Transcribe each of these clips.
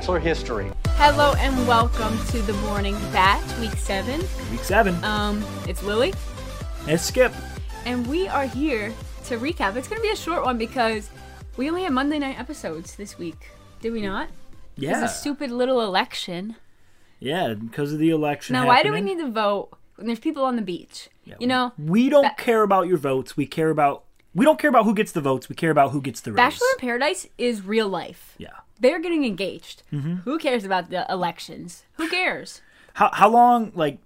season finale in Bachelor history. Hello and welcome to the morning Bach, week seven. Week seven. Um, it's Lily, It's Skip. and we are here to recap. It's gonna be a short one because we only had Monday night episodes this week. Did we not? Yeah. It's a stupid little election. yeah, because of the election. Now, why do we need to vote when there's people on the beach? Yeah, you know, We don't Ba- care about your votes. We care about. We don't care about who gets the votes. We care about who gets the raise. Bachelor in Paradise is real life. Yeah. They're getting engaged. Mm-hmm. Who cares about the elections? Who cares? How how long like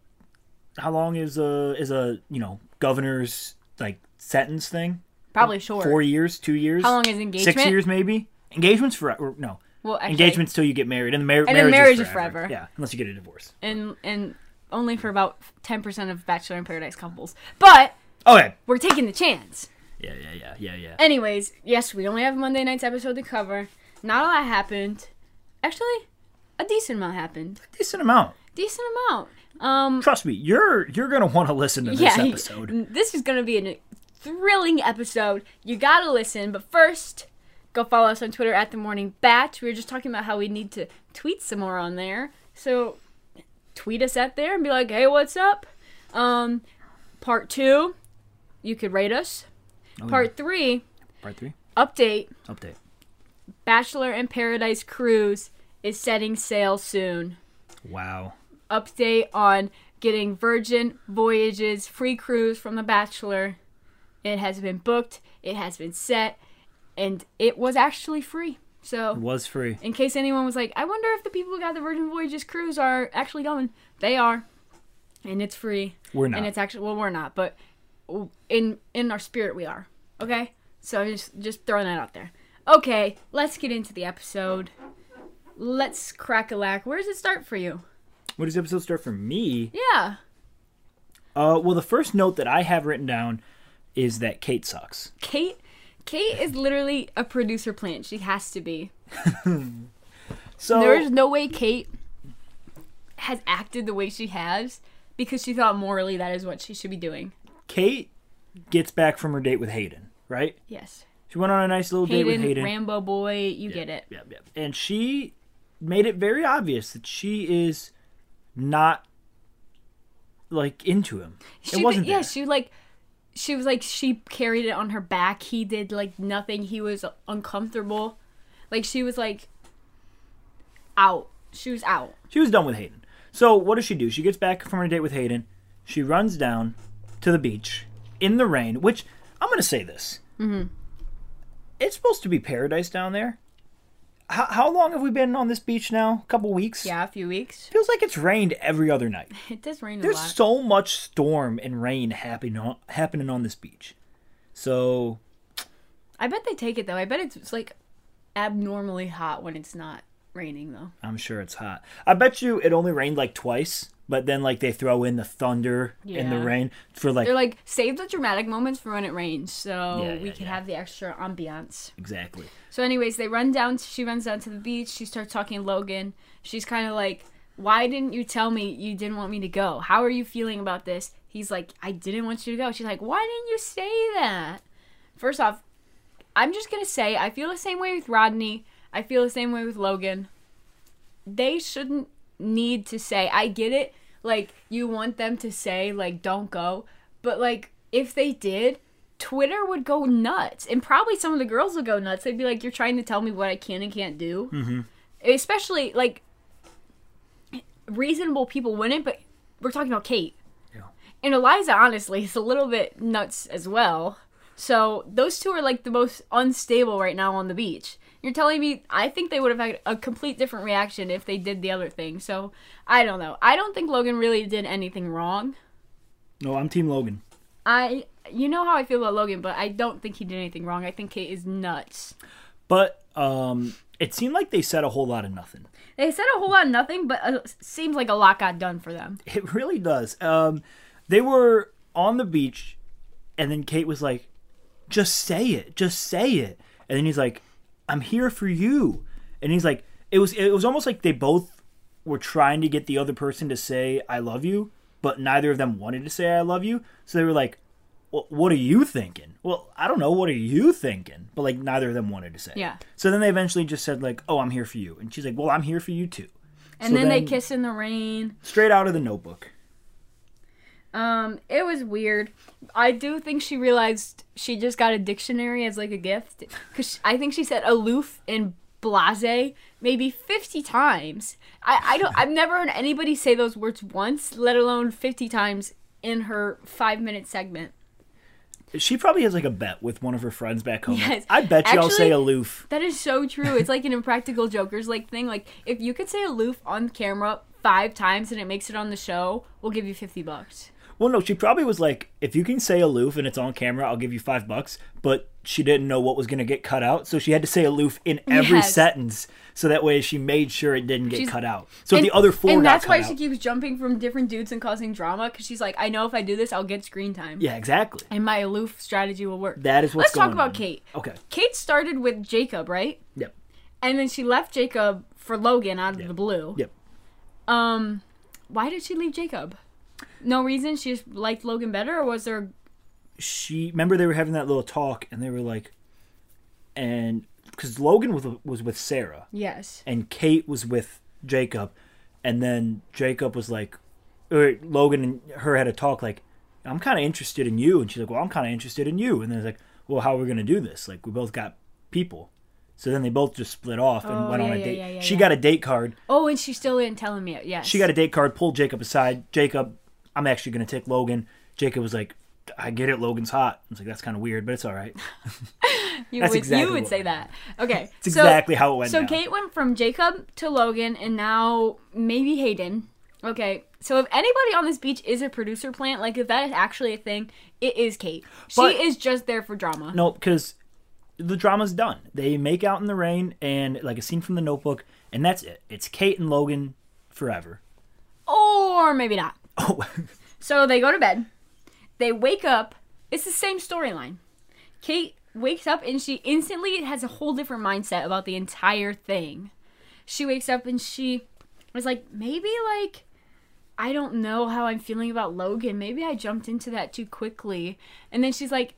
how long is a is a you know governor's like sentence thing? Probably short. Four years, two years. How long is engagement? Six years maybe. Engagements for or, no. Well, actually, Engagements till you get married, and the mar- then marriage, marriage is is forever. forever. Yeah, unless you get a divorce. and and only for about ten percent of Bachelor in Paradise couples. But Okay. we're taking the chance. Yeah, yeah, yeah, yeah, yeah. Anyways, yes, we only have Monday night's episode to cover. Not a lot happened. Actually, a decent amount happened. A Decent amount. Decent amount. Um, Trust me, you're you're gonna want to listen to this yeah, episode. this is gonna be a thrilling episode. You gotta listen. But first, go follow us on Twitter at the Morning Bach. We were just talking about how we need to tweet some more on there. So tweet us at there and be like, "Hey, what's up?" Um, part two, you could rate us. Oh, Part three, Part three update: update. Bachelor in Paradise cruise is setting sail soon. Wow. Update on getting Virgin Voyages free cruise from The Bachelor. It has been booked, it has been set, and it was actually free. So It was free. in case anyone was like, I wonder if the people who got the Virgin Voyages cruise are actually going, they are. And it's free. We're not. And it's actually, well, we're not, but in in our spirit we are. Okay? So, just just throwing that out there. Okay, let's get into the episode. Let's crack a lack. Where does it start for you? Where does the episode start for me? Yeah. Uh, well, the first note that I have written down is that Kate sucks. Kate Kate is literally a producer plant. She has to be. So There's no way Kate has acted the way she has because she thought morally that is what she should be doing. Kate gets back from her date with Hayden, right? Yes. She went on a nice little date with Hayden, Hayden. Rambo boy, you get it. Yep, yep. And she made it very obvious that she is not like into him. She, it wasn't yeah, there. she like she was like she carried it on her back. He did like nothing. He was uncomfortable. Like she was like out. She was out. She was done with Hayden. So what does she do? She gets back from her date with Hayden. She runs down to the beach in the rain. Which I'm going to say this. Mm-hmm. It's supposed to be paradise down there. How, how long have we been on this beach now? A couple weeks. Yeah, a few weeks. Feels like it's rained every other night. It does rain a There's so much storm and rain happening on, happening on this beach. So I bet they take it though. I bet it's like abnormally hot when it's not raining though. I'm sure it's hot. I bet you it only rained like twice, but then like they throw in the thunder and the rain for like They're like save the dramatic moments for when it rains, so Yeah, we can yeah. have the extra ambiance. exactly. So, anyways, they run down. She runs down to the beach. She starts talking to Logan. She's kind of like, "Why didn't you tell me you didn't want me to go? How are you feeling about this?" He's like, "I didn't want you to go." She's like, "Why didn't you say that?" First off, I'm just gonna say I feel the same way with Rodney. I feel the same way with Logan. They shouldn't need to say. I get it. Like you want them to say like don't go, but like if they did, Twitter would go nuts, and probably some of the girls would go nuts. They'd be like, "You're trying to tell me what I can and can't do." Mm-hmm. Especially like reasonable people wouldn't, but we're talking about Kate. Yeah. And Eliza, honestly, is a little bit nuts as well. So those two are like the most unstable right now on the beach. You're telling me I think they would have had a complete different reaction if they did the other thing. So I don't know. I don't think Logan really did anything wrong. No, I'm Team Logan. I you know how I feel about Logan, but I don't think he did anything wrong. I think Kate is nuts. But um, it seemed like they said a whole lot of nothing. They said a whole lot of nothing, but uh, seems like a lot got done for them. It really does. Um, they were on the beach, and then Kate was like, "Just say it, just say it." And then he's like, "I'm here for you," and he's like, "It was it was almost like they both were trying to get the other person to say I love you, but neither of them wanted to say I love you. So they were like, well, what are you thinking? Well, I don't know. What are you thinking? But like neither of them wanted to say. Yeah. So then they eventually just said like, oh, I'm here for you, and she's like, well, I'm here for you too. And So then, they kiss in the rain. Straight out of the Notebook. Um, it was weird. I do think she realized she just got a dictionary as like a gift because I think she said aloof and blase maybe 50 times. I, I don't I've never heard anybody say those words once, let alone 50 times in her 5 minute segment. She probably has like a bet with one of her friends back home. Yes. I bet you I'll say aloof. That is so true. It's like an impractical jokers like thing like if you could say aloof on camera 5 times and it makes it on the show, we'll give you 50 bucks. Well, no, she probably was like, if you can say aloof and it's on camera, I'll give you five bucks. But she didn't know what was going to get cut out, so she had to say aloof in every Yes. sentence, so that way she made sure it didn't get She's- cut out. So and, the other four and got that's why out. she keeps jumping from different dudes and causing drama because she's like, I know if I do this, I'll get screen time. yeah, exactly. and my aloof strategy will work. That is what's Let's talk about on. Kate. Okay. Kate started with Jacob, right? Yep. And then she left Jacob for Logan out of the blue. Yep. Um, why did she leave Jacob? No reason. She just liked Logan better, or was there? She remember they were having that little talk, and they were like, and because Logan was was with Sarah, Yes. and Kate was with Jacob, and then Jacob was like, or Logan and her had a talk like, I'm kind of interested in you, and she's like, well, I'm kind of interested in you, and then it's like, well, how are we gonna do this? Like, we both got people, so then they both just split off and Oh, went on a yeah, date. yeah, yeah, she yeah. got a date card. Oh, and she still didn't tell him yet. Yes. She got a date card. Pulled Jacob aside. Jacob, I'm actually gonna take Logan. Jacob was like, I get it. Logan's hot. I was like, that's kind of weird, but it's all right. You would, exactly you would say that. Okay. It's exactly how it went So. Kate went from Jacob to Logan and now maybe Hayden. Okay. So if anybody on this beach is a producer plant, like if that is actually a thing, it is Kate. She But- is just there for drama. No, because the drama's done. They make out in the rain and like a scene from the Notebook, and that's it. It's Kate and Logan forever. Or maybe not. Oh, So they go to bed. They wake up. It's the same storyline. Kate wakes up and she instantly has a whole different mindset about the entire thing. She wakes up and she was like, maybe like I don't know how I'm feeling about Logan. Maybe I jumped into that too quickly. And then she's like,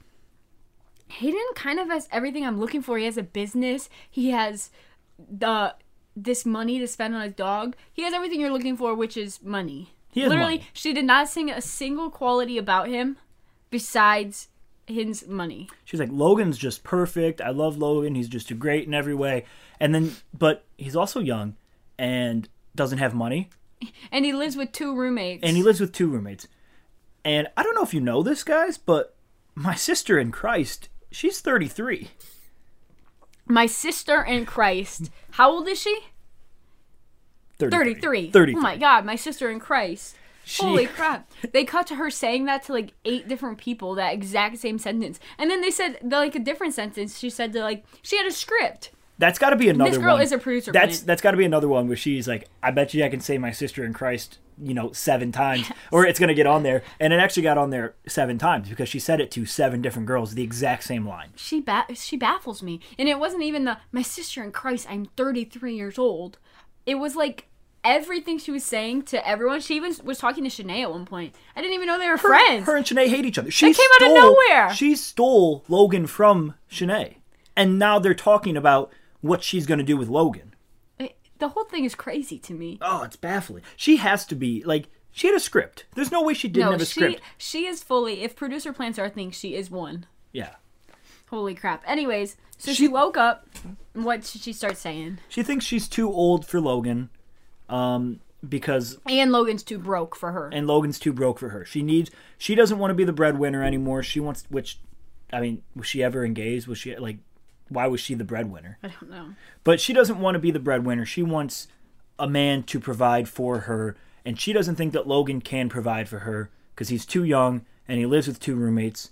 Hayden kind of has everything I'm looking for. He has a business. He has the this money to spend on a dog. He has everything you're looking for, which is money. He has Literally, money. she did not sing a single quality about him besides his money. she's like Logan's just perfect. I love Logan. He's just too great in every way. And then, but he's also young and doesn't have money, And he lives with two roommates. and he lives with two roommates. And I don't know if you know this, guys, but my sister in Christ, she's 33. My sister in Christ. How old is she? 33. 33. 33. Oh my god, my sister in Christ. She- Holy crap. They cut to her saying that to like eight different people, that exact same sentence. And then they said the, like a different sentence. She said to like she had a script. That's got to be another one. This girl one. is a producer, That's that's got to be another one where she's like, I bet you I can say my sister in Christ, you know, seven times, or it's gonna get on there, and it actually got on there seven times because she said it to seven different girls, the exact same line. She ba- she baffles me. And it wasn't even the my sister in Christ, I'm 33 years old. It was like everything she was saying to everyone. She even was talking to Shanae at one point. I didn't even know they were Her, friends. her and Shanae hate each other. She came out of nowhere. She stole Logan from Shanae, and now they're talking about what she's gonna do with Logan. It- the whole thing is crazy to me. Oh, it's baffling. She has to be like she had a script. There's no way she didn't no, have a she script. she is fully. If producer plans are a thing, she is one. Yeah. Holy crap. Anyways, so she, woke up. What did she start saying? She thinks she's too old for Logan, um, because And Logan's too broke for her. and Logan's too broke for her. She needs. She doesn't want to be the breadwinner anymore. She wants. Which, I mean, was she ever engaged? Was she like? Why was she the breadwinner? I don't know. But she doesn't want to be the breadwinner. She wants a man to provide for her, and she doesn't think that Logan can provide for her because he's too young and he lives with two roommates,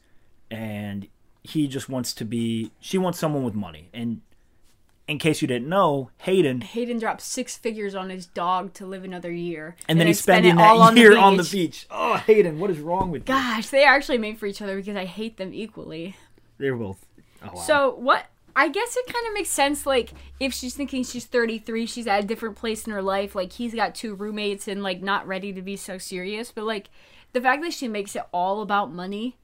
and he just wants to be. She wants someone with money. And in case you didn't know, Hayden Hayden dropped six figures on his dog to live another year. and then he's spent spending it all that year on the beach. beach. Oh, Hayden, what is wrong with you? Gosh, they are actually made for each other because I hate them equally. They're both. Oh, wow. So what? I guess it kind of makes sense. Like if she's thinking she's 33, she's at a different place in her life. Like he's got two roommates and like not ready to be so serious. But like the fact that she makes it all about money,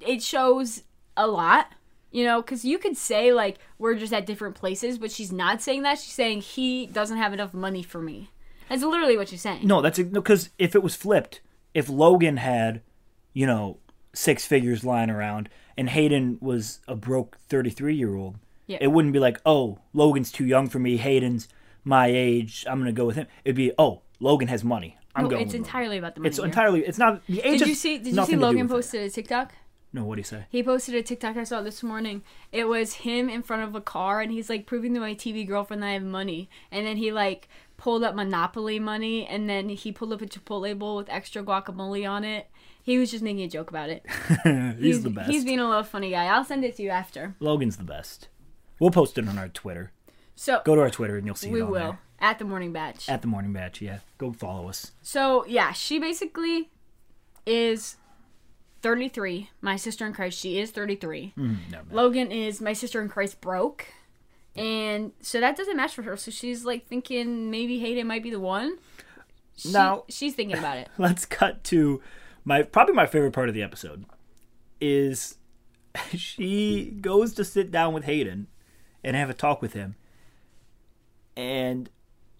it shows a lot, you know, because you could say like we're just at different places, but she's not saying that. She's saying he doesn't have enough money for me. That's literally what she's saying. No, that's because if it was flipped, if Logan had, you know, six figures lying around and Hayden was a broke 33 year old, Yeah. it wouldn't be like, oh, Logan's too young for me. Hayden's my age. I'm going to go with him. It'd be, oh, Logan has money. I'm No, going it's Logan. entirely about the money. It's here. entirely, it's not, the age Did you see? Did you see Logan posted a TikTok? No, what do you say? He posted a TikTok I saw this morning. It was him in front of a car, and he's like proving to my TV girlfriend that I have money. And then he like pulled up Monopoly money, and then he pulled up a Chipotle bowl with extra guacamole on it. He was just making a joke about it. he's, the best. He's being a little funny guy. I'll send it to you after. Logan's the best. We'll post it on our Twitter. So Go to our Twitter and you'll see we will there. at the morning Bach. At the morning Bach, yeah. Go follow us. So yeah, she basically is 33. My sister in Christ, she is 33. Mm, no, no. Logan is my sister in Christ broke. And so that doesn't match for her. So she's like thinking maybe Hayden might be the one. She, Now- she's thinking about it. let's cut to my probably my favorite part of the episode is she goes to sit down with Hayden and have a talk with him and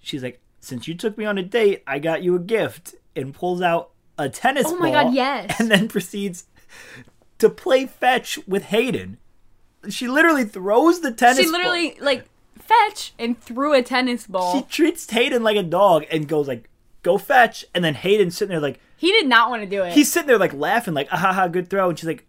she's like since you took me on a date I got you a gift and pulls out a tennis ball. Oh my ball God, yes. and then proceeds to play fetch with Hayden she literally throws the tennis She ball- literally like fetch and threw a tennis ball. she treats Hayden like a dog and goes like go fetch and then Hayden's sitting there like he did not want to do it. he's sitting there like laughing, like, ah, ha, ha, good throw. And she's like,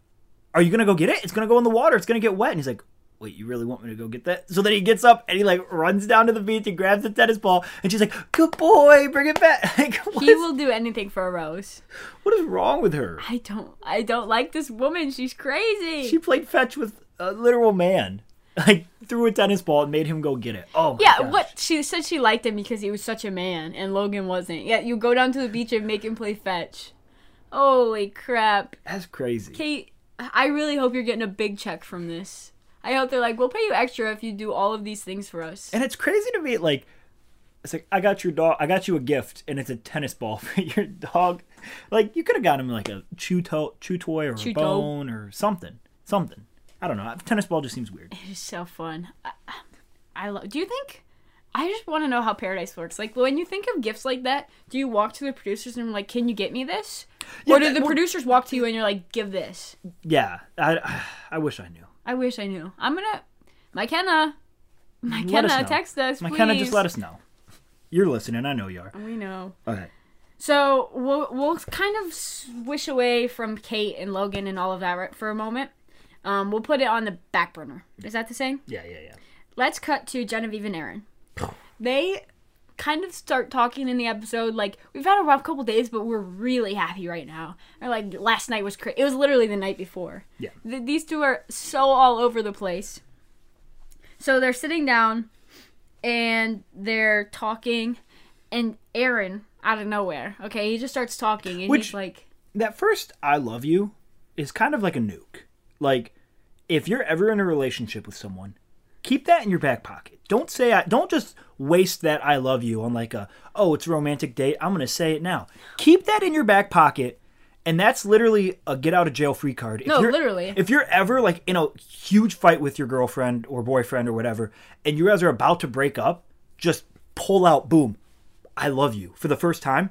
Are you gonna go get it? It's gonna go in the water. It's gonna get wet. And he's like, Wait, you really want me to go get that? So then he gets up and he like runs down to the beach and grabs the tennis ball. And she's like, Good boy, bring it back. Like, he is, will do anything for a rose. what is wrong with her? I don't I don't like this woman. She's crazy. She played fetch with a literal man. Like threw a tennis ball and made him go get it. Oh my yeah, gosh. what she said she liked him because he was such a man and Logan wasn't. Yeah, you go down to the beach and make him play fetch. Holy crap. That's crazy. Kate, I really hope you're getting a big check from this. I hope they're like, we'll pay you extra if you do all of these things for us. And it's crazy to me, like, it's like I got your dog, I got you a gift, and it's a tennis ball for your dog. Like you could have got him like a chew to- chew toy or Chew a bone or something, something. I don't know. A tennis ball just seems weird. It's so fun. I, I love. Do you think? I just want to know how paradise works. Like when you think of gifts like that, do you walk to the producers and like, "Can you get me this?" Yeah, or do the well- producers walk to you and you're like, "Give this"? Yeah, I I wish I knew. I wish I knew. I'm gonna, McKenna, McKenna, us know. text us, McKenna, please. just let us know. You're listening. I know you are. We know. Okay. So we'll we'll kind of swish away from Kate and Logan and all of that for a moment. Um, we'll put it on the back burner. Is that the saying? Yeah, yeah, yeah. Let's cut to Genevieve and Aaron. They kind of start talking in the episode like we've had a rough couple days, but we're really happy right now. Or like last night was crazy. It was literally the night before. Yeah. Th- these two are so all over the place. So they're sitting down and they're talking, and Aaron out of nowhere, okay, he just starts talking and Which- he's like, That first "I love you" is kind of like a nuke. Like, if you're ever in a relationship with someone, keep that in your back pocket. Don't say I. Don't just waste that "I love you" on like a oh, it's a romantic date. I'm gonna say it now. Keep that in your back pocket. And that's literally a get out of jail free card. If No, you're- literally. If you're ever like in a huge fight with your girlfriend or boyfriend or whatever, and you guys are about to break up, just pull out, boom, I love you for the first time.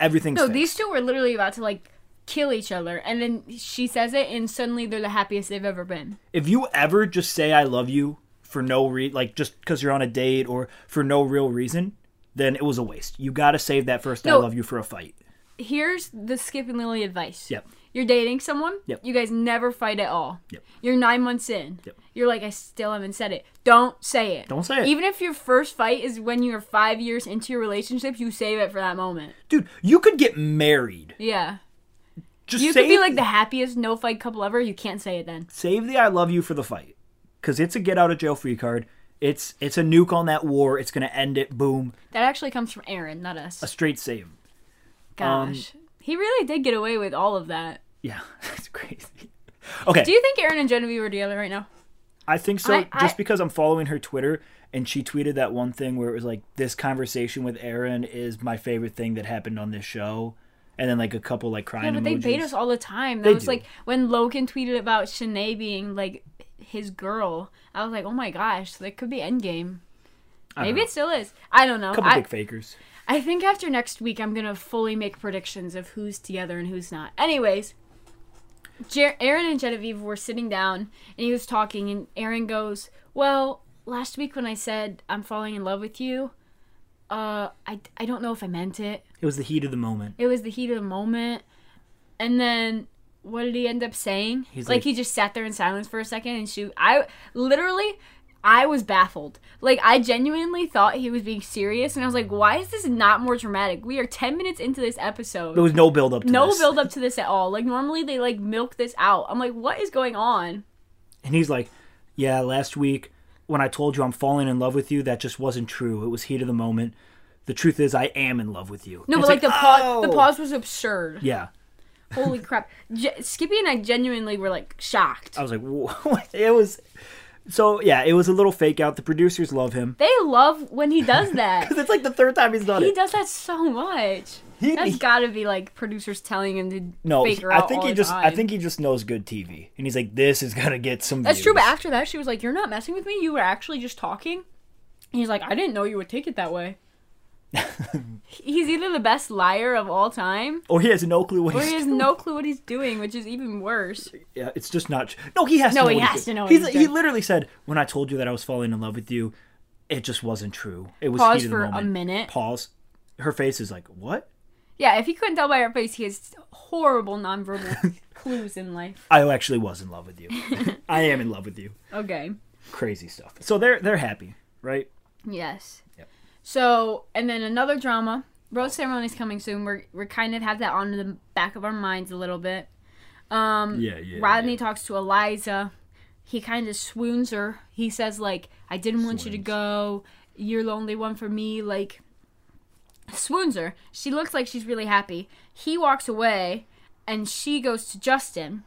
Everything's no, fixed. these two were literally about to like kill each other, and then she says it, and suddenly they're the happiest they've ever been. if you ever just say I love you for no re like just because you're on a date or for no real reason, then it was a waste. You got to save that first I No. love you for a fight. Here's the Skip and Lily advice. Yep. You're dating someone. Yep. You guys never fight at all. Yep. You're nine months in. Yep. You're like, I still haven't said it. Don't say it. Don't say it. Even if your first fight is when you're five years into your relationship, you save it for that moment. Dude, you could get married. Yeah. Just You save, could be like the happiest no fight couple ever. You can't say it then. save the I love you for the fight cuz it's a get out of jail free card. It's it's a nuke on that war. It's going to end it. Boom. That actually comes from Aaron, not us. A straight save. Um, Gosh. he really did get away with all of that. Yeah, it's crazy. Okay. Do you think Aaron and Genevieve are together right now? I think so. I- just I- because I'm following her Twitter and she tweeted that one thing where it was like, "This conversation with Aaron is my favorite thing that happened on this show." and then like a couple like crying. Yeah, but they bait us all the time. That They was do. like when Logan tweeted about Shanae being like his girl. I was like, oh my gosh, that could be Endgame. Maybe know. it still is. I don't know. a couple I, big fakers. I think after next week, I'm gonna fully make predictions of who's together and who's not. Anyways, Jer- Aaron and Genevieve were sitting down, and he was talking, and Aaron goes, "Well, last week when I said I'm falling in love with you, uh, I I don't know if I meant it. It was the heat of the moment. It was the heat of the moment." And then what did he end up saying? He's like, like- he just sat there in silence for a second and shoot. I literally I was baffled. Like I genuinely thought he was being serious and I was like, why is this not more dramatic? We are 10 minutes into this episode. There was no build up. to no this. build up to this at all. Like normally they like milk this out. I'm like, what is going on? And he's like, "Yeah, last week when I told you I'm falling in love with you, that just wasn't true. It was heat of the moment. The truth is, I am in love with you." No, but it's like, the pause the oh! pause was absurd. Yeah, Holy crap. Skippy and I genuinely were like shocked. I was like, "What?" It was. So yeah, it was a little fake out. The producers love him They love when he does that. because it's like the third time he's done it. he it. does that so much. He- That's he- gotta be like producers telling him to no, fake her I out think all he the just. I time. think he just knows good TV, and he's like, "This is gonna get some." That's true, views." but after that, she was like, "You're not messing with me. You were actually just talking." And he's like, "I didn't know you would take it that way." He's either the best liar of all time, or he has no clue what or he's. he has doing. no clue what he's doing, which is even worse. Yeah, it's just not. No, he has. No, to know he what has to know He's, he's he literally said, "When I told you that I was falling in love with you, it just wasn't true. It was Pause heat of the for a minute. Pause. Her face is like, "What?" Yeah, if you couldn't tell by her face, he has horrible nonverbal clues in life. I actually was in love with you. I am in love with you. Okay. Crazy stuff. So they're they're happy, right? Yes. So, and then another drama. Rose ceremony's coming soon. We're we're kind of have that on the back of our minds a little bit. Um, Yeah, yeah, Rodney yeah. talks to Eliza. He kind of swoons her. He says like, "I didn't want you to go. You're the only one for me." Like, swoons her. She looks like she's really happy. He walks away, and she goes to Justin,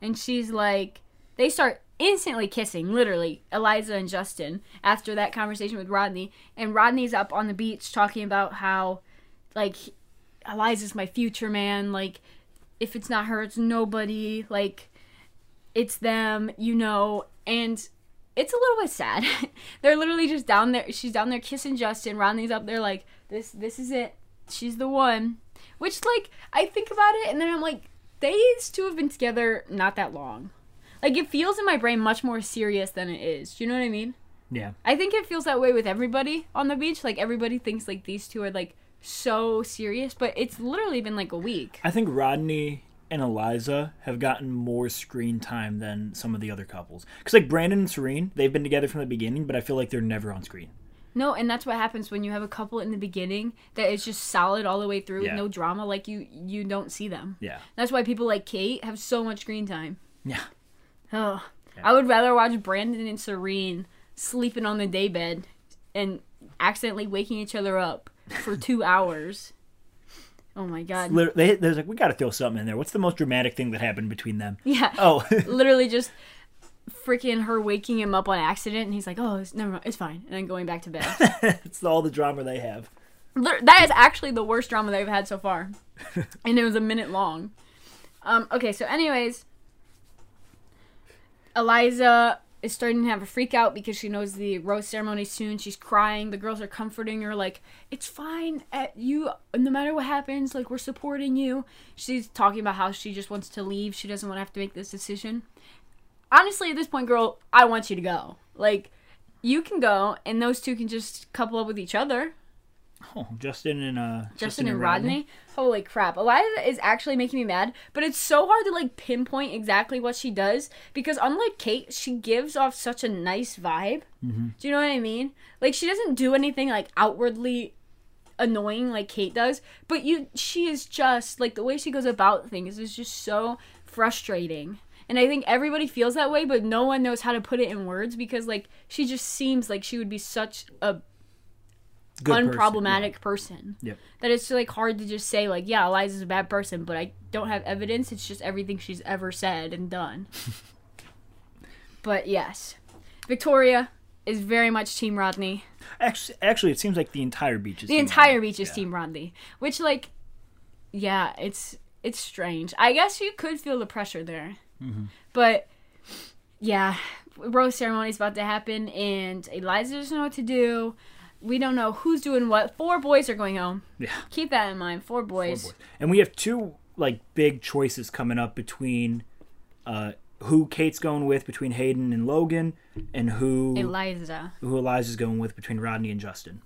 and she's like, they start instantly kissing, literally, Eliza and Justin, after that conversation with Rodney. And Rodney's up on the beach talking about how, like, Eliza's my future man. Like, if it's not her, it's nobody. Like, it's them, you know. And it's a little bit sad. They're literally just down there. She's down there kissing Justin. Rodney's up there like, this, this is it. She's the one. Which, like, I think about it, and then I'm like, they these two have been together not that long. Like it feels in my brain much more serious than it is. Do you know what I mean? Yeah. I think it feels that way with everybody on the beach. Like everybody thinks like these two are like so serious, but it's literally been like a week. I think Rodney and Eliza have gotten more screen time than some of the other couples. Because like Brandon and Serene, they've been together from the beginning, but I feel like they're never on screen. No, and that's what happens when you have a couple in the beginning that is just solid all the way through Yeah. with no drama. Like you, you don't see them. Yeah. That's why people like Kate have so much screen time. Yeah. Oh, I would rather watch Brandon and Serene sleeping on the daybed and accidentally waking each other up for two hours. Oh my god. Lit- they're like we got to throw something in there. What's the most dramatic thing that happened between them? Yeah. Oh, Literally just freaking her waking him up on accident and he's like, oh, it's, never mind, it's fine. And then going back to bed. it's all the drama they have. That is actually the worst drama they've had so far. and it was a minute long. Um, okay, so anyways, Eliza is starting to have a freak out because she knows the rose ceremony soon. She's crying. The girls are comforting her, like, it's fine. At you, no matter what happens, like, we're supporting you. She's talking about how she just wants to leave. She doesn't want to have to make this decision. Honestly, at this point, girl, I want you to go. Like, you can go, and those two can just couple up with each other. Oh, Justin and uh, Justin and Rodney. Holy crap. Eliza is actually making me mad, but it's so hard to like pinpoint exactly what she does because unlike Kate, she gives off such a nice vibe. Do you know what I mean? Like she doesn't do anything like outwardly annoying like Kate does, but you she is just like the way she goes about things is just so frustrating. And I think everybody feels that way, but no one knows how to put it in words because like she just seems like she would be such a Good person, unproblematic person. Yep. That it's like hard to just say like, yeah, Eliza's a bad person, but I don't have evidence. It's just everything she's ever said and done. but yes, Victoria is very much Team Rodney. Actually, actually, it seems like the entire beach is The Team entire Rodney. beach is Yeah. Team Rodney, which like yeah, it's it's strange. I guess you could feel the pressure there, Mm-hmm. but yeah, rose ceremony is about to happen, and Eliza doesn't know what to do. We don't know who's doing what. Four boys are going home. Yeah. Keep that in mind. Four boys. Four boys. And we have two like big choices coming up between uh, who Kate's going with between Hayden and Logan, and who Eliza. who Eliza's going with between Rodney and Justin.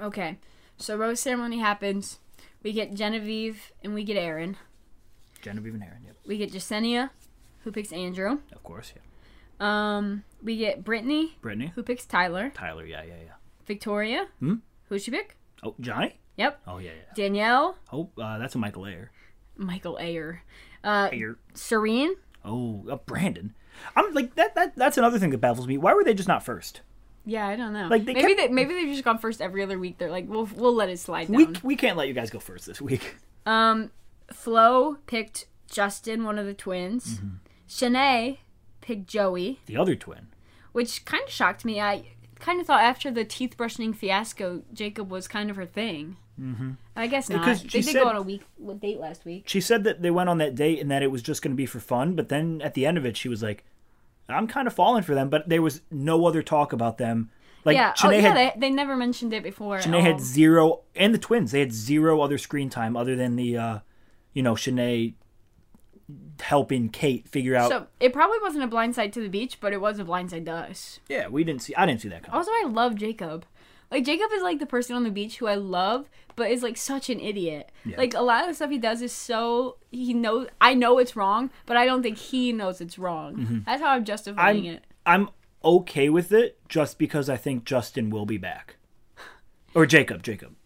Okay, so rose ceremony happens. We get Genevieve and we get Aaron. Genevieve and Aaron. Yep, We get Jessenia, who picks Andrew. of course. Yeah. Um, we get Brittany, Brittany, who picks Tyler. Tyler. Yeah, yeah, yeah. Victoria, Hmm? who'd she pick? Oh, Johnny. Yep. Oh yeah, yeah. Danielle, Oh, uh, that's a Michael Ayer. Michael Ayer. Uh, Ayer. Serene, Oh, uh, Brandon. I'm like that. That that's another thing that baffles me. Why were they just not first? Yeah, I don't know. Like, they maybe kept- they maybe they've just gone first every other week. They're like, we'll we'll let it slide down. We we can't let you guys go first this week. Um, Flo picked Justin, one of the twins. Mm-hmm. Shanae picked Joey, The other twin. which kind of shocked me. I kind of thought after the teeth brushing fiasco, Jacob was kind of her thing. Mm-hmm. I guess not. Because they did said- go on a week date last week. She said that they went on that date and that it was just going to be for fun. But then at the end of it, she was like, "I'm kind of falling for them." But there was no other talk about them. Like yeah. Shanae oh, yeah. had They, they never mentioned it before. Shanae had zero, and the twins they had zero other screen time other than the, uh, you know, Shanae helping Kate figure out. So it probably wasn't a blindside to the beach, but it was a blindside to us. yeah, we didn't see. I didn't see that coming. Also, I love Jacob. Like Jacob is like the person on the beach who I love, but is like such an idiot. Yeah. Like a lot of the stuff he does is so he knows. I know it's wrong, but I don't think he knows it's wrong. That's how I'm justifying Mm-hmm. I'm it. I'm okay with it just because I think Justin will be back, or Jacob. Jacob.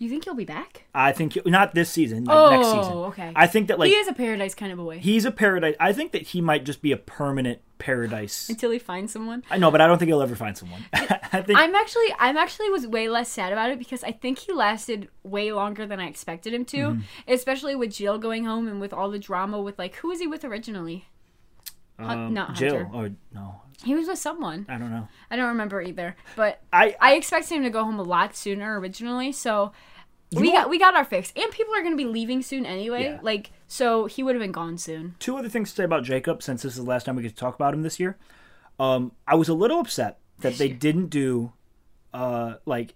You think he'll be back? I think he- not this season, like Oh, next season. okay. I think that like he is a paradise kind of a way he's a paradise. I think that he might just be a permanent paradise. until he finds someone. I know, but I don't think he'll ever find someone. I think I'm actually I'm actually was way less sad about it because I think he lasted way longer than I expected him to, Mm-hmm. especially with Jill going home and with all the drama with like who was he with originally? Hun- um, not Jill Hunter. or no, He was with someone. I don't know. I don't remember either, but I I expected him to go home a lot sooner originally. So we got we got our fix, and people are going to be leaving soon anyway. Yeah. Like so, he would have been gone soon. two other things to say about Jacob since this is the last time we get to talk about him this year. Um, I was a little upset that they didn't do, uh, like,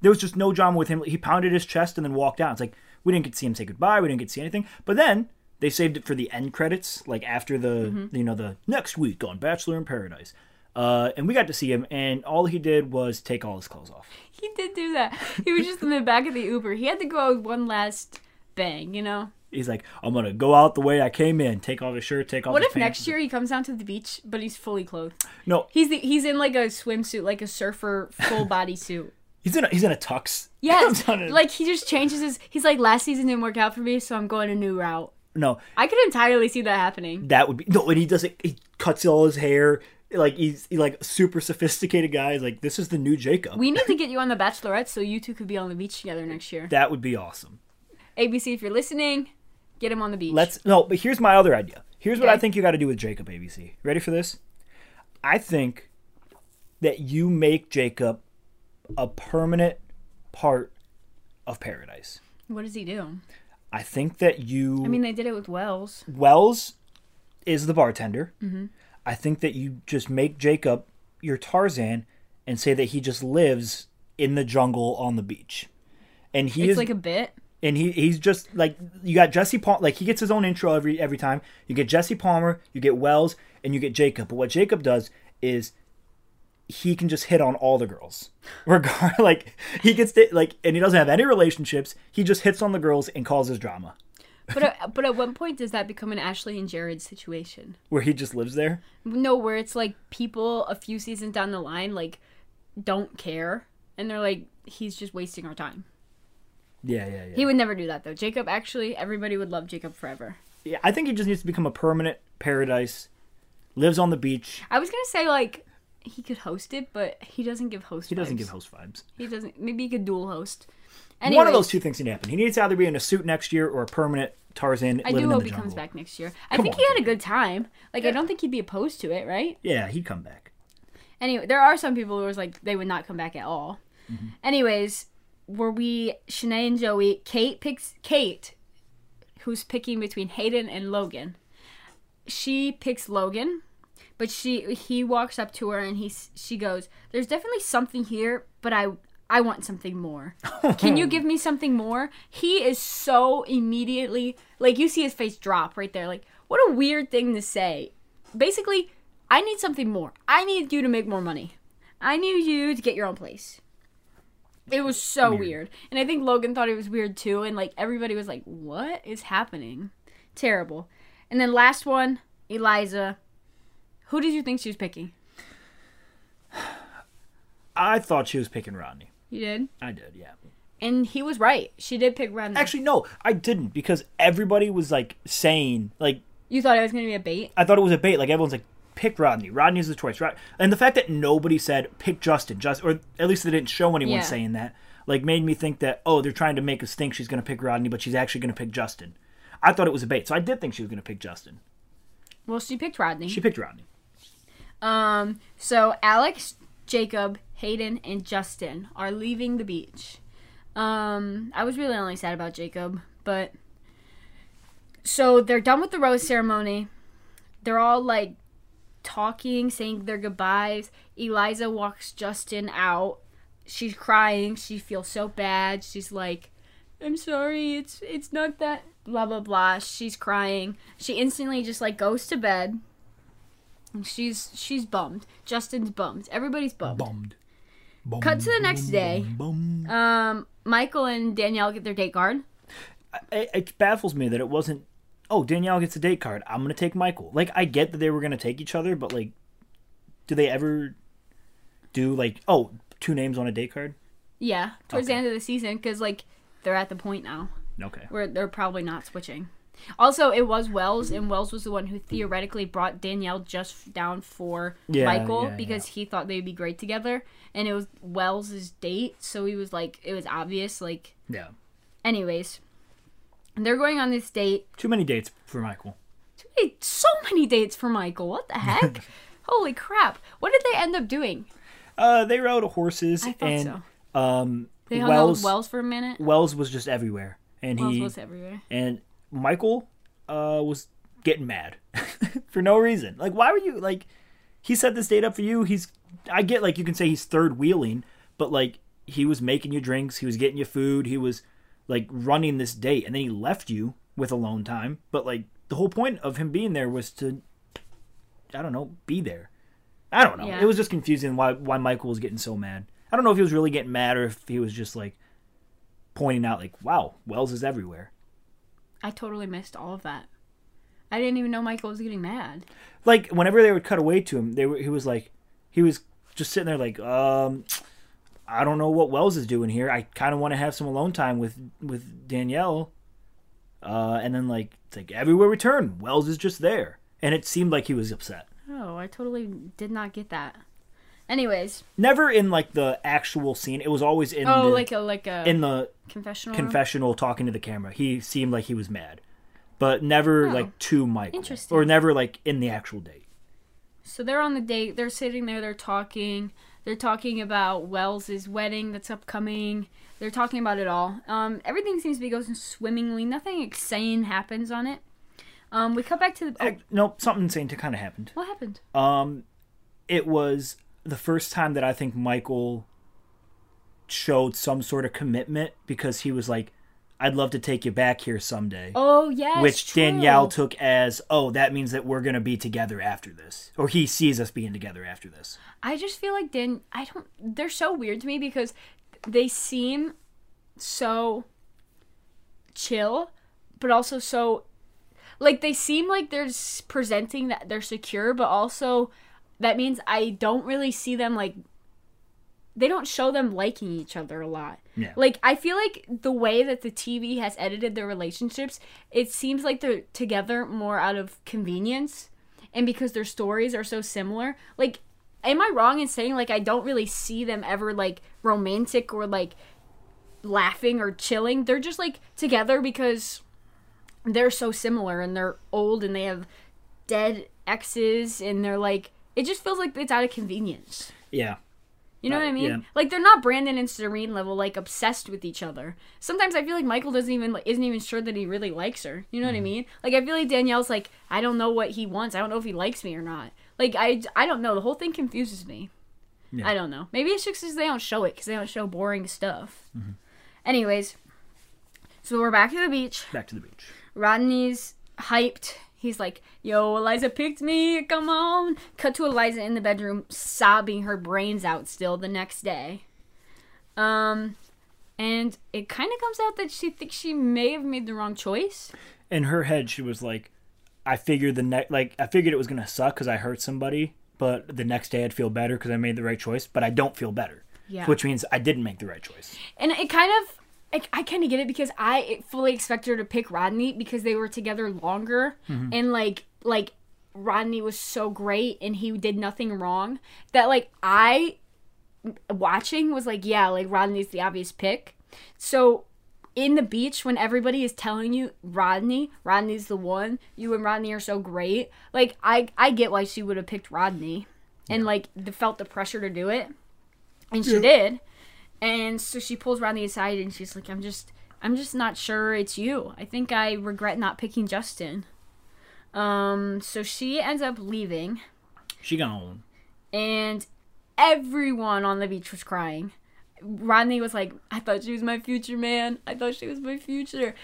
there was just no drama with him. He pounded his chest and then walked out. It's like we didn't get to see him say goodbye. We didn't get to see anything. But then they saved it for the end credits, like after the you know the next week on Bachelor in Paradise. Uh, and we got to see him, and all he did was take all his clothes off. He did do that. He was just in the back of the Uber. He had to go out with one last bang, you know. He's like, "I'm gonna go out the way I came in. Take off his shirt. Take off." What if pants." next year he comes down to the beach, but he's fully clothed? No, He's the, he's in like a swimsuit, like a surfer full body suit. he's in a, he's in a tux. Yes, like he just changes his. He's like last season didn't work out for me, so I'm going a new route. No, I could entirely see that happening. that would be no. And he does it. He cuts all his hair. Like he's he like super sophisticated guy. He's like, this is the new Jacob. We need to get you on the Bachelorette so you two could be on the beach together next year. that would be awesome. ABC, if you're listening, get him on the beach. Let's no. But here's my other idea. Here's what I think you got to do with Jacob. ABC, ready for this? I think that you make Jacob a permanent part of paradise. What does he do? I think that you. I mean, they did it with Wells. Wells is the bartender. Mm-hmm. I think that you just make Jacob your Tarzan and say that he just lives in the jungle on the beach. And he It's is like a bit. and he he's just like you got Jesse Palmer like he gets his own intro every every time. You get Jesse Palmer, you get Wells, and you get Jacob. But what Jacob does is he can just hit on all the girls. Regard like he gets to, like and he doesn't have any relationships. He just hits on the girls and causes drama. But at, but at what point does that become an Ashley and Jared situation? Where he just lives there. No, where it's like people a few seasons down the line like don't care, and they're like, he's just wasting our time. Yeah, yeah, yeah. He would never do that though. Jacob actually, everybody would love Jacob forever. Yeah, I think he just needs to become a permanent paradise. Lives on the beach. I was gonna say like he could host it, but he doesn't give host. He doesn't vibes. give host vibes. He doesn't. Maybe he could dual host. One of those two things need to happen. He needs to either be in a suit next year or a permanent Tarzan I do hope he jungle. comes back next year. I Come think on, he had a good time. Like I don't think he'd be opposed to it, right? Yeah, he'd come back. Anyway, there are some people who was like they would not come back at all. Mm-hmm. Anyways, were we Shanae and Joey. Kate picks Kate, who's picking between Hayden and Logan. She picks Logan, but she he walks up to her and he she goes, "There's definitely something here, but I I want something more. Can you give me something more?" He is so immediately like you see his face drop right there. Like what a weird thing to say. Basically, I need something more. I need you to make more money. I need you to get your own place. It was so weird. Weird. And I think Logan thought it was weird too. And like everybody was like, what is happening? Terrible. And then last one, Eliza. Who did you think she was picking? I thought she was picking Rodney. You did? I did, yeah. And he was right. She did pick Rodney. Actually, no, I didn't because everybody was like saying like you thought it was going to be a bait? I thought it was a bait. Like everyone's like, pick Rodney. Rodney's the choice, right? And the fact that nobody said pick Justin, just or at least they didn't show anyone Yeah. saying that, like made me think that oh, they're trying to make us think she's going to pick Rodney, but she's actually going to pick Justin. I thought it was a bait, so I did think she was going to pick Justin. Well, she picked Rodney. She picked Rodney. Um, so Alex, Jacob, Hayden, and Justin are leaving the beach. Um, I was really only sad about Jacob, but so they're done with the rose ceremony. They're all like talking, saying their goodbyes. Eliza walks Justin out. She's crying. She feels so bad. She's like, "I'm sorry. It's it's not that." Blah blah blah. She's crying. She instantly just like goes to bed. She's she's bummed. Justin's bummed. Everybody's bummed. Bummed. Bum, Cut to the next day. bum. Um, Michael and Danielle get their date card. it, it baffles me that it wasn't. Oh, Danielle gets a date card. I'm gonna take Michael. Like I get that they were gonna take each other, but like, do they ever do like oh two names on a date card? Yeah, towards the end of the season, because like they're at the point now Okay. where they're probably not switching. Also, it was Wells, and Wells was the one who theoretically brought Danielle just down for Yeah, Michael yeah, because he thought they'd be great together, and it was Wells's date, so he was like, it was obvious. Like, Yeah. anyways, they're going on this date. Too many dates for Michael. Hey, so many dates for Michael. What the heck? Holy crap! What did they end up doing? Uh, they rode horses and so. um, They hung out Wells. with Wells for a minute. Wells was just everywhere, and Wells he was everywhere. and Michael uh was getting mad for no reason. Like, why were you like? He set this date up for you. He's I get like you can say he's third wheeling, but like he was making you drinks, he was getting you food, he was like running this date, and then he left you with alone time. But like the whole point of him being there was to, I don't know, be there. I don't know. Yeah. It was just confusing why why Michael was getting so mad. I don't know if he was really getting mad or if he was just like pointing out like, wow, Wells is everywhere. I totally missed all of that. I didn't even know Michael was getting mad. like whenever they would cut away to him, they were he was like he was just sitting there like um I don't know what Wells is doing here. I kind of want to have some alone time with with Danielle. Uh and then like it's like everywhere we turn, Wells is just there. And it seemed like he was upset. Oh, I totally did not get that. Anyways, Never in like the actual scene. It was always in oh, the like a like a in the confessional. confessional talking to the camera. He seemed like he was mad. But never Oh. like to Michael. Interesting. Or never like in the actual date. So they're on the date. They're sitting there. They're talking. They're talking about Wells's wedding that's upcoming. They're talking about it all. Um, everything seems to be going swimmingly. Nothing exciting happens on it. Um, we cut back to the. Oh, Nope, something insane to kind of happened. what happened? Um, it was the first time that I think Michael showed some sort of commitment because he was like, "I'd love to take you back here someday," Oh yes, which true. Danielle took as, "Oh, that means that we're gonna be together after this," or he sees us being together after this. I just feel like Dan. I don't. They're so weird to me because they seem so chill, but also so like they seem like they're presenting that they're secure, but also that means I don't really see them like. They don't show them liking each other a lot. Yeah. Like I feel like the way that the TV has edited their relationships, it seems like they're together more out of convenience and because their stories are so similar. Like am I wrong in saying like I don't really see them ever like romantic or like laughing or chilling? They're just like together because they're so similar and they're old and they have dead exes and they're like it just feels like it's out of convenience. Yeah, You know Uh, what I mean? yeah. Like they're not Brandon and Serene level, like obsessed with each other. Sometimes I feel like Michael doesn't even like, isn't even sure that he really likes her. You know Mm-hmm. what I mean? Like I feel like Danielle's like I don't know what he wants. I don't know if he likes me or not. Like I I don't know. The whole thing confuses me. Yeah. I don't know. Maybe it's just because they don't show it because they don't show boring stuff. Mm-hmm. Anyways, so we're back to the beach. Back to the beach. Rodney's hyped. He's like, "Yo, Eliza picked me. Come on." Cut to Eliza in the bedroom, sobbing her brains out. Still the next day, um, and it kind of comes out that she thinks she may have made the wrong choice. In her head, she was like, "I figured the next, like, I figured it was gonna suck because I hurt somebody, but the next day I'd feel better because I made the right choice. But I don't feel better, Yeah. which means I didn't make the right choice." And it kind of, I, I kind of get it because I fully expected her to pick Rodney because they were together longer, mm-hmm. and like, like Rodney was so great and he did nothing wrong that like I watching was like, yeah, like Rodney's the obvious pick. So in the beach when everybody is telling you Rodney, Rodney's the one, you and Rodney are so great. Like I I get why she would have picked Rodney and like the, felt the pressure to do it. And she did. And so she pulls Rodney aside and she's like, I'm just I'm just not sure it's you. I think I regret not picking Justin. Um so she ends up leaving She gone. and everyone on the beach was crying. Rodney was like, I thought she was my future man. I thought she was my future.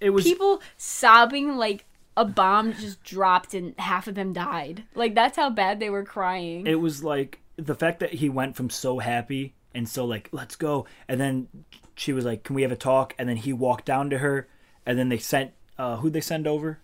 It was People sobbing like a bomb just dropped and half of them died. Like that's how bad they were crying. it was like the fact that he went from so happy and so like let's go. And then she was like can we have a talk? And then he walked down to her. And then they sent uh who'd they send over?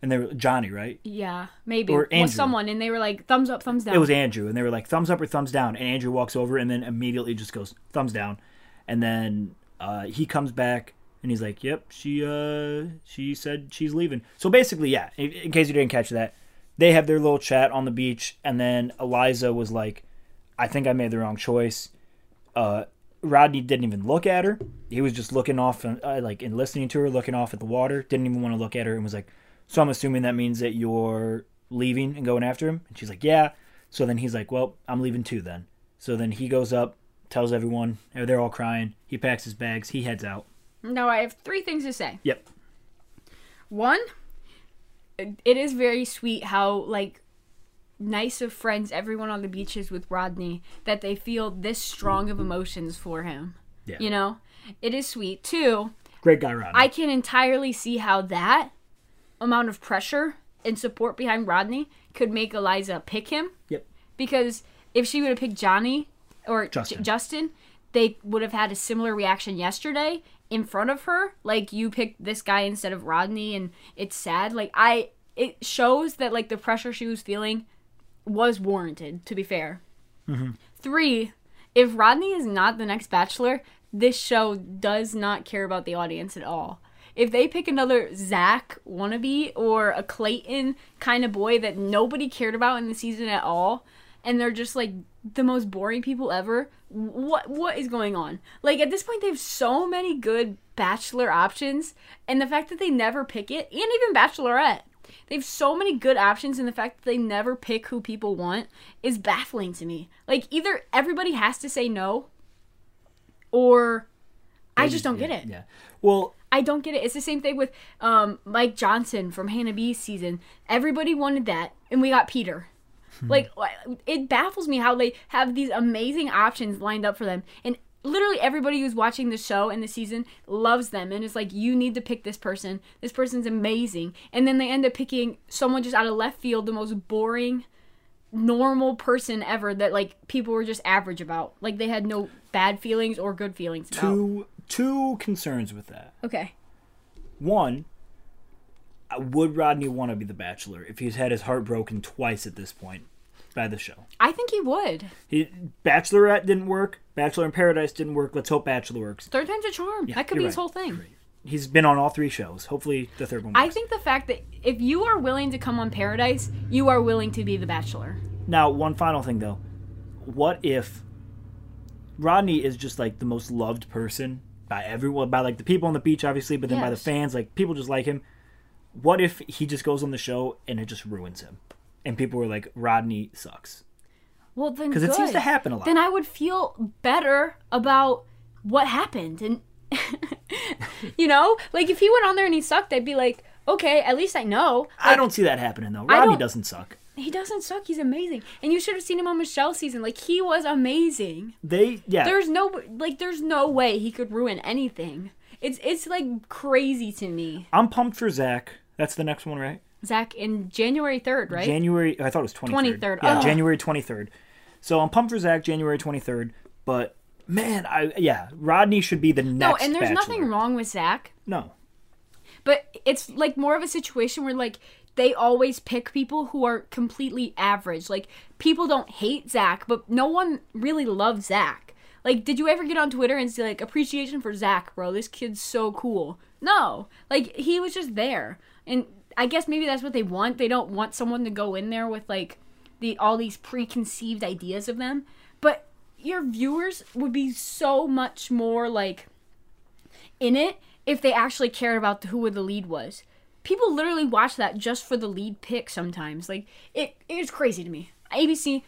And they were johnny right? Yeah, maybe. Or Andrew. someone. And they were like thumbs up, thumbs down. it was andrew. And they were like thumbs up or thumbs down. And andrew walks over and then immediately just goes thumbs down. And then uh he comes back and he's like yep she uh she said she's leaving. So basically yeah in, in case you didn't catch that they have their little chat on the beach. And then eliza was like i think i made the wrong choice uh, Rodney didn't even look at her. He was just looking off, and, uh, like, and listening to her, looking off at the water. Didn't even want to look at her, and was like, "So I'm assuming that means that you're leaving and going after him." And she's like, "Yeah." So then he's like, "Well, I'm leaving too then." So then he goes up, tells everyone, they're all crying. He packs his bags. He heads out. No, I have three things to say. Yep. One, it is very sweet how like nice of friends everyone on the beach is with Rodney that they feel this strong of emotions for him. Yeah. You know, it is sweet. Two, Great guy, Rodney. I can entirely see how that amount of pressure and support behind Rodney could make Eliza pick him Yep. because if she would have picked Johnny or J- Justin. Justin, they would have had a similar reaction yesterday in front of her. Like you picked this guy instead of Rodney, and it's sad. Like I, it shows that like the pressure she was feeling was warranted. To be fair, mm-hmm. three. If Rodney is not the next Bachelor, this show does not care about the audience at all. If they pick another Zach wannabe or a Clayton kind of boy that nobody cared about in the season at all, and they're just like the most boring people ever, what what is going on? Like at this point, they have so many good Bachelor options, and the fact that they never pick it, and even Bachelorette, they have so many good options, and the fact that they never pick who people want is baffling to me. Like either everybody has to say no, or I just don't get it. Yeah. Well, I don't get it. It's the same thing with um, Mike Johnson from Hannah B's season. Everybody wanted that, and we got Peter. like it baffles me how they have these amazing options lined up for them, and literally everybody who's watching the show and the season loves them, and it's like you need to pick this person. This person's amazing, and then they end up picking someone just out of left field, the most boring, normal person ever that like people were just average about. Like they had no bad feelings or good feelings about. two two concerns with that. Okay. One, would Rodney want to be the Bachelor if he's had his heart broken twice at this point by the show? I think he would. He, Bachelorette didn't work. Bachelor in Paradise didn't work. Let's hope Bachelor works. Third time's a charm. that could be his whole thing. Right. He's been on all three shows. Hopefully, the third one. I think the fact that if you are willing to come on Paradise, you are willing to be the Bachelor. Now, one final thing though, what if Rodney is just like the most loved person by everyone, by like the people on the beach, obviously, but then by the fans, like people just like him. What if he just goes on the show and it just ruins him, and people were like, Rodney sucks. Well, then because it seems to happen a lot. Then I would feel better about what happened, and you know, like if he went on there and he sucked, I'd be like, okay, at least I know. I don't see that happening though. Rodney doesn't suck. He doesn't suck. He's amazing, and you should have seen him on Michelle's season. Like he was amazing. They yeah. There's no like, there's no way he could ruin anything. It's it's like crazy to me. I'm pumped for Zach. That's the next one, right? Zach in January third, right? January. I thought it was twenty 23rd. Yeah, Ugh. January twenty third. So I'm pumped for Zach January twenty third. But man, I yeah, Rodney should be the next. no, and there's Bachelor. nothing wrong with Zach. No, But it's like more of a situation where like they always pick people who are completely average. Like people don't hate Zach, but no one really loves Zach. Like, did you ever get on Twitter and see like appreciation for Zach, bro? This kid's so cool. No, like he was just there, and I guess maybe that's what they want. They don't want someone to go in there with like the all these preconceived ideas of them. But your viewers would be so much more like in it if they actually cared about who the lead was. People literally watch that just for the lead pick sometimes. Like it, is crazy to me. ABC,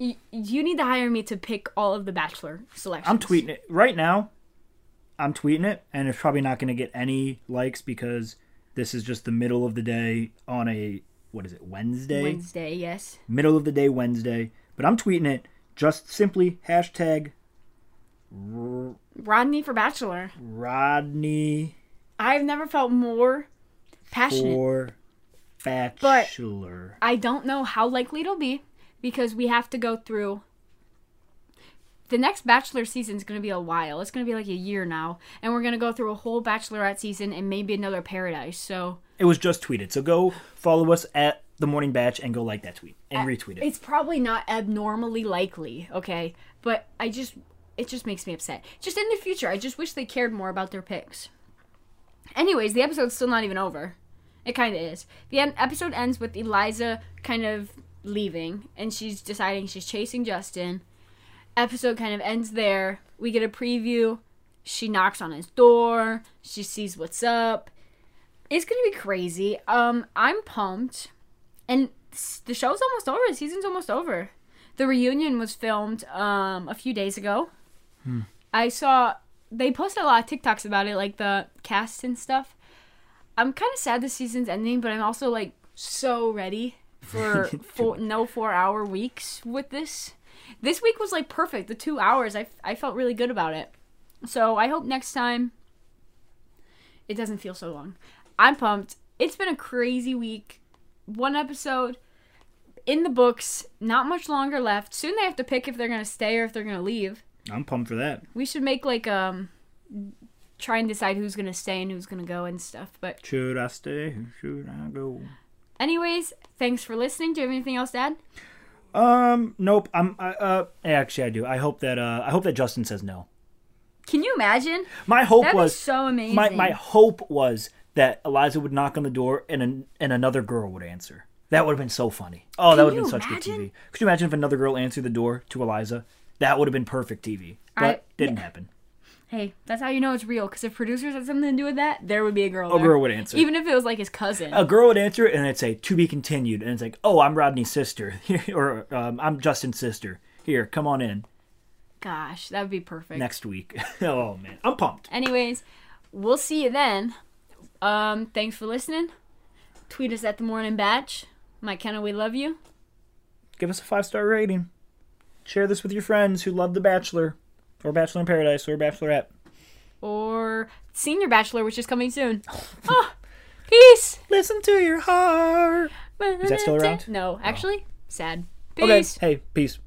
y- you need to hire me to pick all of the Bachelor selections. I'm tweeting it right now. I'm tweeting it, and it's probably not going to get any likes because this is just the middle of the day on a what is it Wednesday? Wednesday. Yes. Middle of the day Wednesday. But I'm tweeting it just simply hashtag Rodney for Bachelor. Rodney I've never felt more passionate. for Bachelor. I don't know how likely it'll be because we have to go through. The next Bachelor season is going to be a while. It's going to be like a year now, and we're going to go through a whole Bachelorette season and maybe another Paradise. So It was just tweeted. So go follow us at the Morning Bach and go like that tweet and retweet it. it's probably not abnormally likely, okay? But I just it just makes me upset. Just in the future, I just wish they cared more about their picks. Anyways, the episode's still not even over. It kind of is. The en- episode ends with Eliza kind of leaving and she's deciding she's chasing Justin. Episode kind of ends there. We get a preview. She knocks on his door. She sees what's up. It's going to be crazy. Um I'm pumped. And the show's almost over. The season's almost over. The reunion was filmed um, a few days ago. I saw they posted a lot of TikToks about it, like the cast and stuff. I'm kind of sad the season's ending, but I'm also like so ready for four, no four hour weeks with this. This week was like perfect. The two hours, I, I felt really good about it. So I hope next time it doesn't feel so long. I'm pumped. It's been a crazy week. One episode in the books, not much longer left. Soon they have to pick if they're gonna stay or if they're gonna leave. I'm pumped for that. We should make like um try and decide who's gonna stay and who's gonna go and stuff. But Should I stay? Should I go? anyways, thanks for listening. Do you have anything else to add? Um, nope. I'm. I, uh, actually, I do. I hope that. Uh, I hope that Justin says no. Can you imagine? My hope That'd was. so amazing. my my hope was that Eliza would knock on the door and an, and another girl would answer. That would have been so funny. Oh, that would have been such imagine? good TV. Could you imagine if another girl answered the door to Eliza? That would have been perfect TV. But I- didn't happen. Hey, that's how you know it's real. Because if producers had something to do with that, there would be a girl. A there. girl would answer. even if it was like his cousin. a girl would answer it and it'd say to be continued and it's like oh i'm rodney's sister or um, i'm justin's sister here come on in Gosh, that would be perfect. next week oh man i'm pumped Anyways, we'll see you then. Um, thanks for listening. Tweet us at the morning Bach. Mike Kenna, we love you. give us a five star rating share this with your friends who love the bachelor or bachelor in paradise or bachelorette Or Senior Bachelor, which is coming soon. oh, peace. listen to your heart Is that still around? No, actually, sad. okay Peace. hey peace